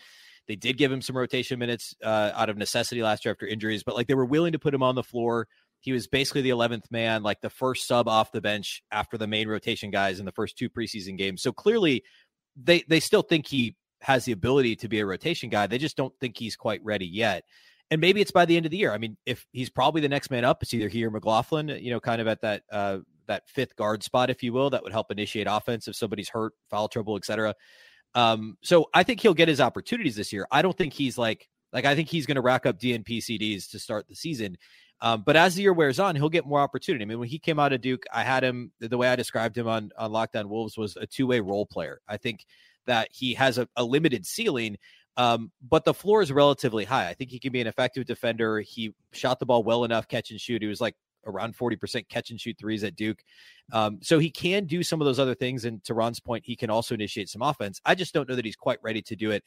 [SPEAKER 6] They did give him some rotation minutes uh, out of necessity last year after injuries, but like they were willing to put him on the floor. He was basically the 11th man, like the first sub off the bench after the main rotation guys in the first two preseason games. So clearly, they they still think he has the ability to be a rotation guy. They just don't think he's quite ready yet and maybe it's by the end of the year. I mean, if he's probably the next man up, it's either he or McLaughlin, you know, kind of at that uh, that fifth guard spot, if you will, that would help initiate offense if somebody's hurt, foul trouble, etc. Um, so I think he'll get his opportunities this year. I don't think he's like like I think he's going to rack up DNP CDs to start the season. Um, but as the year wears on, he'll get more opportunity. I mean, when he came out of Duke, I had him the way I described him on on Locked On Wolves was a two way role player. I think that he has a, a limited ceiling, um, but the floor is relatively high. I think he can be an effective defender. He shot the ball well enough, catch and shoot. He was like around 40% catch and shoot threes at Duke. Um, so he can do some of those other things. And to Ron's point, he can also initiate some offense. I just don't know that he's quite ready to do it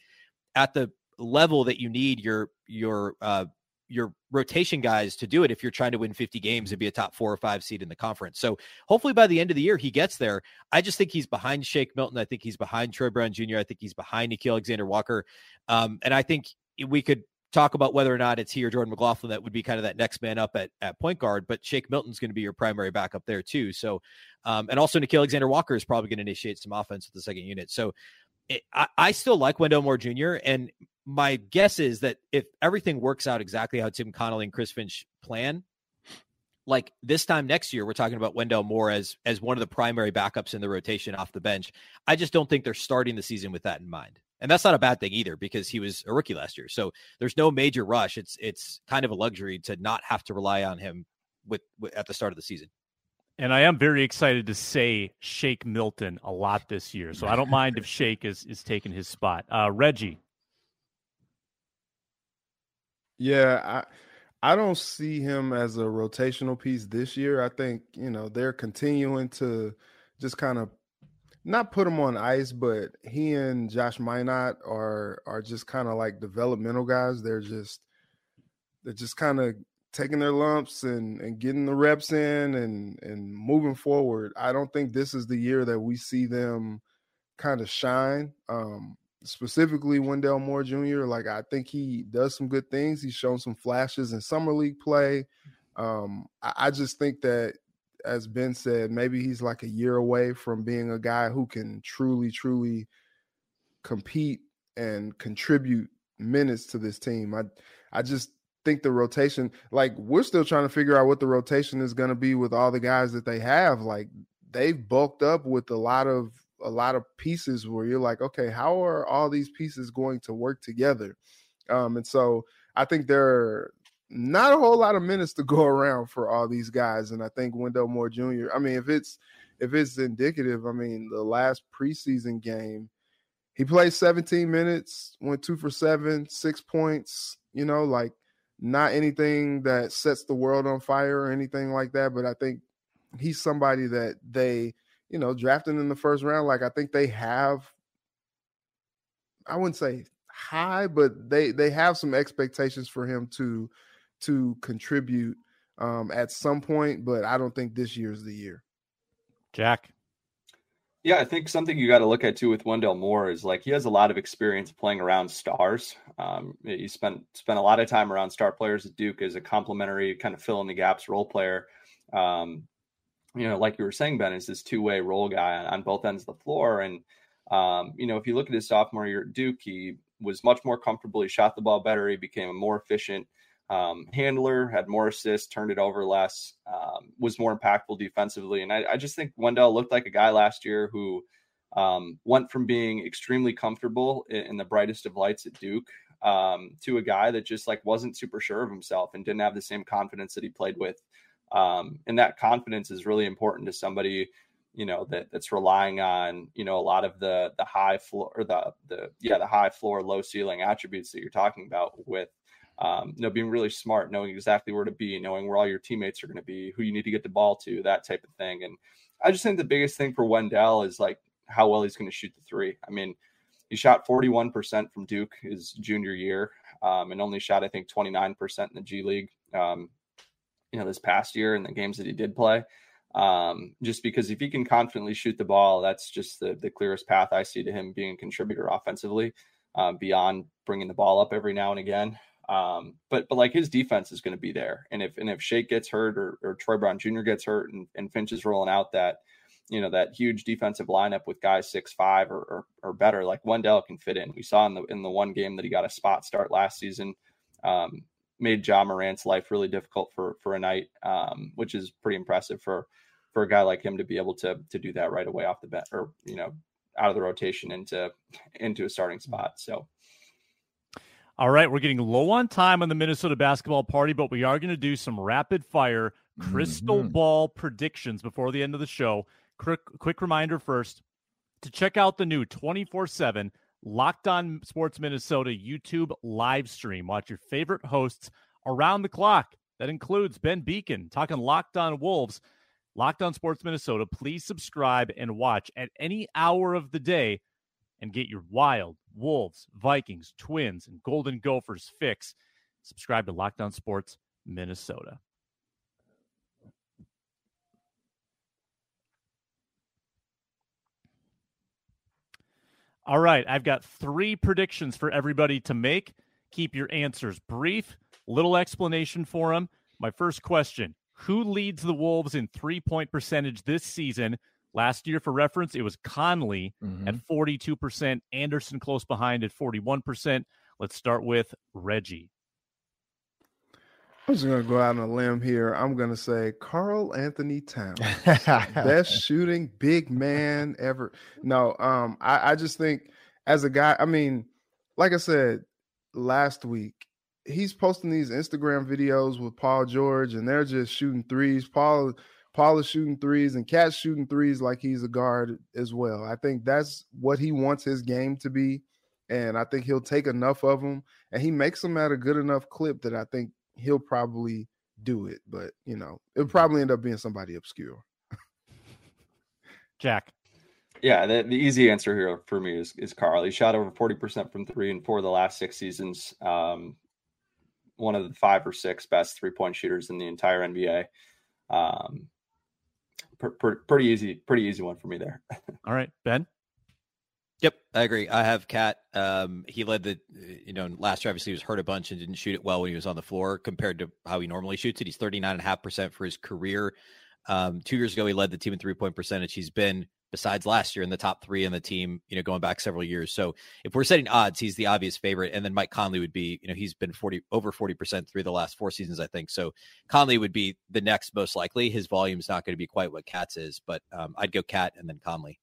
[SPEAKER 6] at the level that you need your your uh, your rotation guys to do it if you're trying to win 50 games and be a top four or five seed in the conference. So hopefully by the end of the year he gets there. I just think he's behind Shake Milton. I think he's behind Troy Brown Jr. I think he's behind Nickeil Alexander Walker. Um, and I think we could talk about whether or not it's he or Jordan McLaughlin that would be kind of that next man up at, at point guard, but Shake Milton's going to be your primary backup there too. So, um, and also Nickeil Alexander Walker is probably going to initiate some offense with the second unit. So it, I, I still like Wendell Moore Jr. and my guess is that if everything works out exactly how Tim Connolly and Chris Finch plan, like this time next year, we're talking about Wendell Moore as as one of the primary backups in the rotation off the bench. I just don't think they're starting the season with that in mind. And that's not a bad thing either because he was a rookie last year. So there's no major rush. It's it's kind of a luxury to not have to rely on him with, with at the start of the season.
[SPEAKER 2] And I am very excited to say Shake Milton a lot this year. So I don't mind if (laughs) Shake is is taking his spot. Uh, Reggie,
[SPEAKER 3] Yeah, I I don't see him as a rotational piece this year. I think, you know, they're continuing to just kind of not put him on ice, but he and Josh Minott are are just kind of like developmental guys. They're just they're just kind of taking their lumps and and getting the reps in and and moving forward. I don't think this is the year that we see them kind of shine. Um, specifically Wendell Moore Jr. Like I think he does some good things. He's shown some flashes in summer league play. Um, I, I just think that, as Ben said, maybe he's like a year away from being a guy who can truly, truly compete and contribute minutes to this team. I I just think the rotation, like we're still trying to figure out what the rotation is going to be with all the guys that they have. Like they've bulked up with a lot of a lot of pieces where you're like, okay, how are all these pieces going to work together? Um, and so I think there are not a whole lot of minutes to (laughs) go around for all these guys. And I think Wendell Moore Jr. I mean, if it's if it's indicative, I mean, the last preseason game, he played 17 minutes, went two for seven, six points. You know, like not anything that sets the world on fire or anything like that. But I think he's somebody that they, you know, drafting in the first round. Like I think they have, I wouldn't say high, but they they have some expectations for him to to contribute um, at some point. But I don't think this year is the year.
[SPEAKER 2] Jack.
[SPEAKER 4] Yeah, I think something you got to look at too with Wendell Moore is like he has a lot of experience playing around stars. Um, he spent spent a lot of time around star players at Duke as a complementary kind of fill in the gaps role player. Um, you know, like you were saying, Ben, is this two way role guy on, on, both ends of the floor. And um, you know, if you look at his sophomore year at Duke, he was much more comfortable. He shot the ball better. He became a more efficient um, handler, had more assists, turned it over less, um, was more impactful defensively. And I, I, just think Wendell looked like a guy last year who um, went from being extremely comfortable in, in, the brightest of lights at Duke um, to a guy that just like wasn't super sure of himself and didn't have the same confidence that he played with. Um, and that confidence is really important to somebody you know that that's relying on you know a lot of the the high floor or the the yeah the high floor low ceiling attributes that you're talking about with um, you know, being really smart, knowing exactly where to be, knowing where all your teammates are going to be, who you need to get the ball to, that type of thing. And I just think the biggest thing for Wendell is like how well he's going to shoot the three. I mean, he shot 41% from Duke his junior year um, and only shot, I think, 29% in the G League, um, you know, this past year in the games that he did play. Um, just because if he can confidently shoot the ball, that's just the, the clearest path I see to him being a contributor offensively uh, beyond bringing the ball up every now and again. Um, but but like his defense is going to be there, and if and if Shake gets hurt or, or Troy Brown Jr. gets hurt and, and Finch is rolling out that you know that huge defensive lineup with guys six five or, or, or better, like Wendell can fit in. We saw in the in the one game that he got a spot start last season, um, made Ja Morant's life really difficult for for a night, um, which is pretty impressive for for a guy like him to be able to to do that right away off the bat or you know out of the rotation into into a starting spot. So
[SPEAKER 2] all right, we're getting low on time on the Minnesota basketball party, but we are going to do some rapid fire crystal mm-hmm. ball predictions before the end of the show. Quick, quick reminder first to check out the new 24 7 Locked On Sports Minnesota YouTube live stream. Watch your favorite hosts around the clock. That includes Ben Beecken talking Locked On Wolves, Locked On Sports Minnesota. Please subscribe and watch at any hour of the day and get your wild Wolves, Vikings, Twins, and Golden Gophers fix. Subscribe to Locked On Sports Minnesota. All right, I've got three predictions for everybody to make. Keep your answers brief, little explanation for them. My first question Who leads the Wolves in three point percentage this season? Last year, for reference, it was Conley mm-hmm. at 42%, Anderson close behind at 41%. Let's start with Reggie.
[SPEAKER 3] I'm just going to go out on a limb here. I'm going to say Karl-Anthony Towns, (laughs) best shooting big man ever. No, um, I, I just think as a guy, I mean, like I said last week, he's posting these Instagram videos with Paul George, and they're just shooting threes. Paul Paul is shooting threes and KAT's shooting threes like he's a guard as well. I think that's what he wants his game to be. And I think he'll take enough of them and he makes them at a good enough clip that I think he'll probably do it. But, you know, it'll probably end up being somebody obscure. (laughs)
[SPEAKER 2] Jack.
[SPEAKER 4] Yeah, the, the easy answer here for me is, is Karl. He shot over 40% from three and four of the last six seasons. Um, one of the five or six best three point shooters in the entire NBA. Um, pretty easy, pretty easy one for me there. (laughs)
[SPEAKER 2] All right, Ben.
[SPEAKER 6] Yep, I agree. I have KAT. Um, he led the, you know, last year obviously he was hurt a bunch and didn't shoot it well when he was on the floor compared to how he normally shoots it. He's 39.5% for his career. Um, two years ago, he led the team in three point percentage. He's been, besides last year, in the top three in the team, you know, going back several years. So if we're setting odds, he's the obvious favorite. And then Mike Conley would be, you know, he's been 40 over 40% through the last four seasons, I think. So Conley would be the next most likely. His volume is not going to be quite what KAT's is, but um, I'd go KAT and then Conley.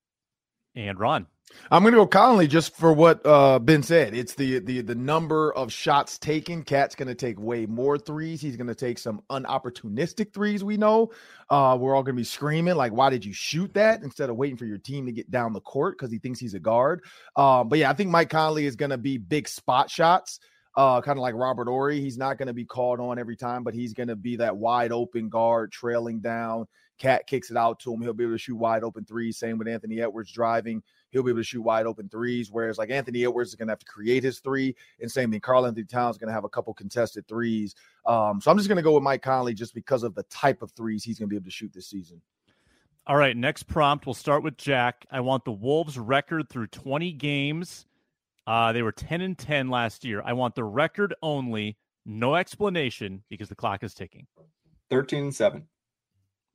[SPEAKER 2] And Ron.
[SPEAKER 5] I'm going to go Conley just for what uh, Ben said. It's the the the number of shots taken. KAT's going to take way more threes. He's going to take some unopportunistic threes. We know uh, we're all going to be screaming like, "Why did you shoot that?" Instead of waiting for your team to get down the court because he thinks he's a guard. Um, but yeah, I think Mike Conley is going to be big spot shots. Uh, kind of like Robert Horry. He's not going to be called on every time, but he's going to be that wide open guard trailing down. KAT kicks it out to him. He'll be able to shoot wide open threes. Same with Anthony Edwards driving he'll be able to shoot wide open threes. Whereas like Anthony Edwards is going to have to create his three, and same thing. Karl-Anthony Towns is going to have a couple contested threes. Um, so I'm just going to go with Mike Conley just because of the type of threes he's going to be able to shoot this season.
[SPEAKER 2] All right, next prompt. We'll start with Jack. I want the Wolves record through 20 games. Uh, they were 10 and 10 last year. I want the record only, no explanation because the clock is ticking.
[SPEAKER 4] 13 and 7.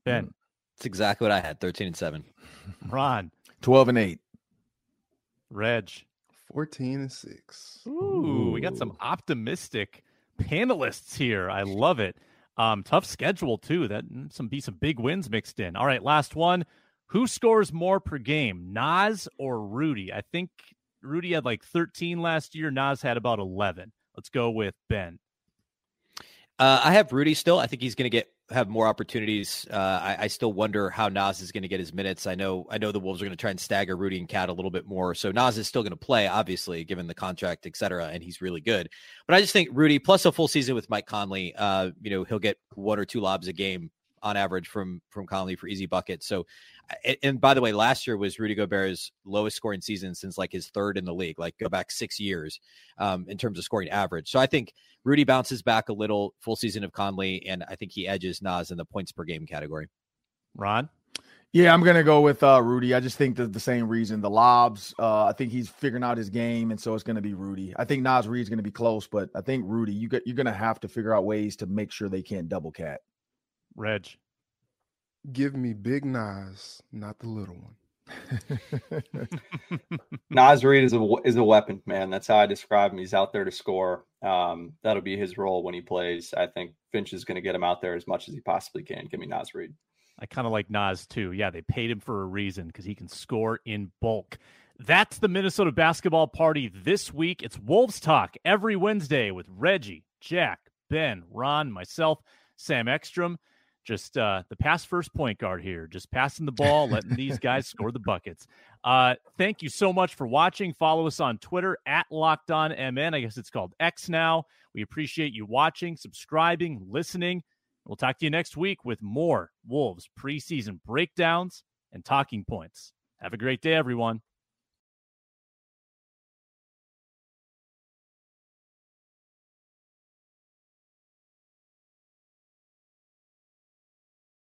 [SPEAKER 2] Ben.
[SPEAKER 6] It's exactly what I had 13 and 7.
[SPEAKER 2] Ron.
[SPEAKER 5] 12 and 8.
[SPEAKER 2] Reg.
[SPEAKER 3] 14 and 6.
[SPEAKER 2] Ooh, we got some optimistic panelists here. I love it. Um, tough schedule too. That mm, some be some big wins mixed in. All right, last one. Who scores more per game, Naz or Rudy? I think Rudy had like 13 last year. Naz had about 11. Let's go with Ben.
[SPEAKER 6] Uh, I have Rudy still. I think he's going to get have more opportunities. Uh, I, I, still wonder how Naz is going to get his minutes. I know I know the Wolves are going to try and stagger Rudy and KAT a little bit more. So Naz is still going to play, obviously, given the contract, et cetera, and he's really good. But I just think Rudy plus a full season with Mike Conley, uh, you know, he'll get one or two lobs a game on average from from Conley for easy buckets. So, and by the way, last year was Rudy Gobert's lowest scoring season since like his third in the league. Like go back six years um, in terms of scoring average. So I think Rudy bounces back a little full season of Conley, and I think he edges Naz in the points per game category.
[SPEAKER 2] Ron.
[SPEAKER 5] Yeah, I'm gonna go with uh, Rudy. I just think that the same reason. The lobs, uh, I think he's figuring out his game, and so it's gonna be Rudy. I think Naz Reid's gonna be close, but I think Rudy, you get, you're gonna have to figure out ways to make sure they can't double KAT.
[SPEAKER 2] Reg.
[SPEAKER 3] Give me big Naz, not the little one. (laughs)
[SPEAKER 4] Naz Reid is a is a weapon, man. That's how I describe him. He's out there to score. Um, that'll be his role when he plays. I think Finch is going to get him out there as much as he possibly can. Give me Naz Reid.
[SPEAKER 2] I kind of like Naz too. Yeah, they paid him for a reason because he can score in bulk. That's the Minnesota basketball party this week. It's Wolves Talk every Wednesday with Reggie, Jack, Ben, Ron, myself, Sam Ekstrom just uh, the pass first point guard here, just passing the ball, letting these guys score the buckets. Uh, thank you so much for watching. Follow us on Twitter at Locked On MN. I guess it's called X now. We appreciate you watching, subscribing, listening. We'll talk to you next week with more Wolves preseason breakdowns and talking points. Have a great day, everyone.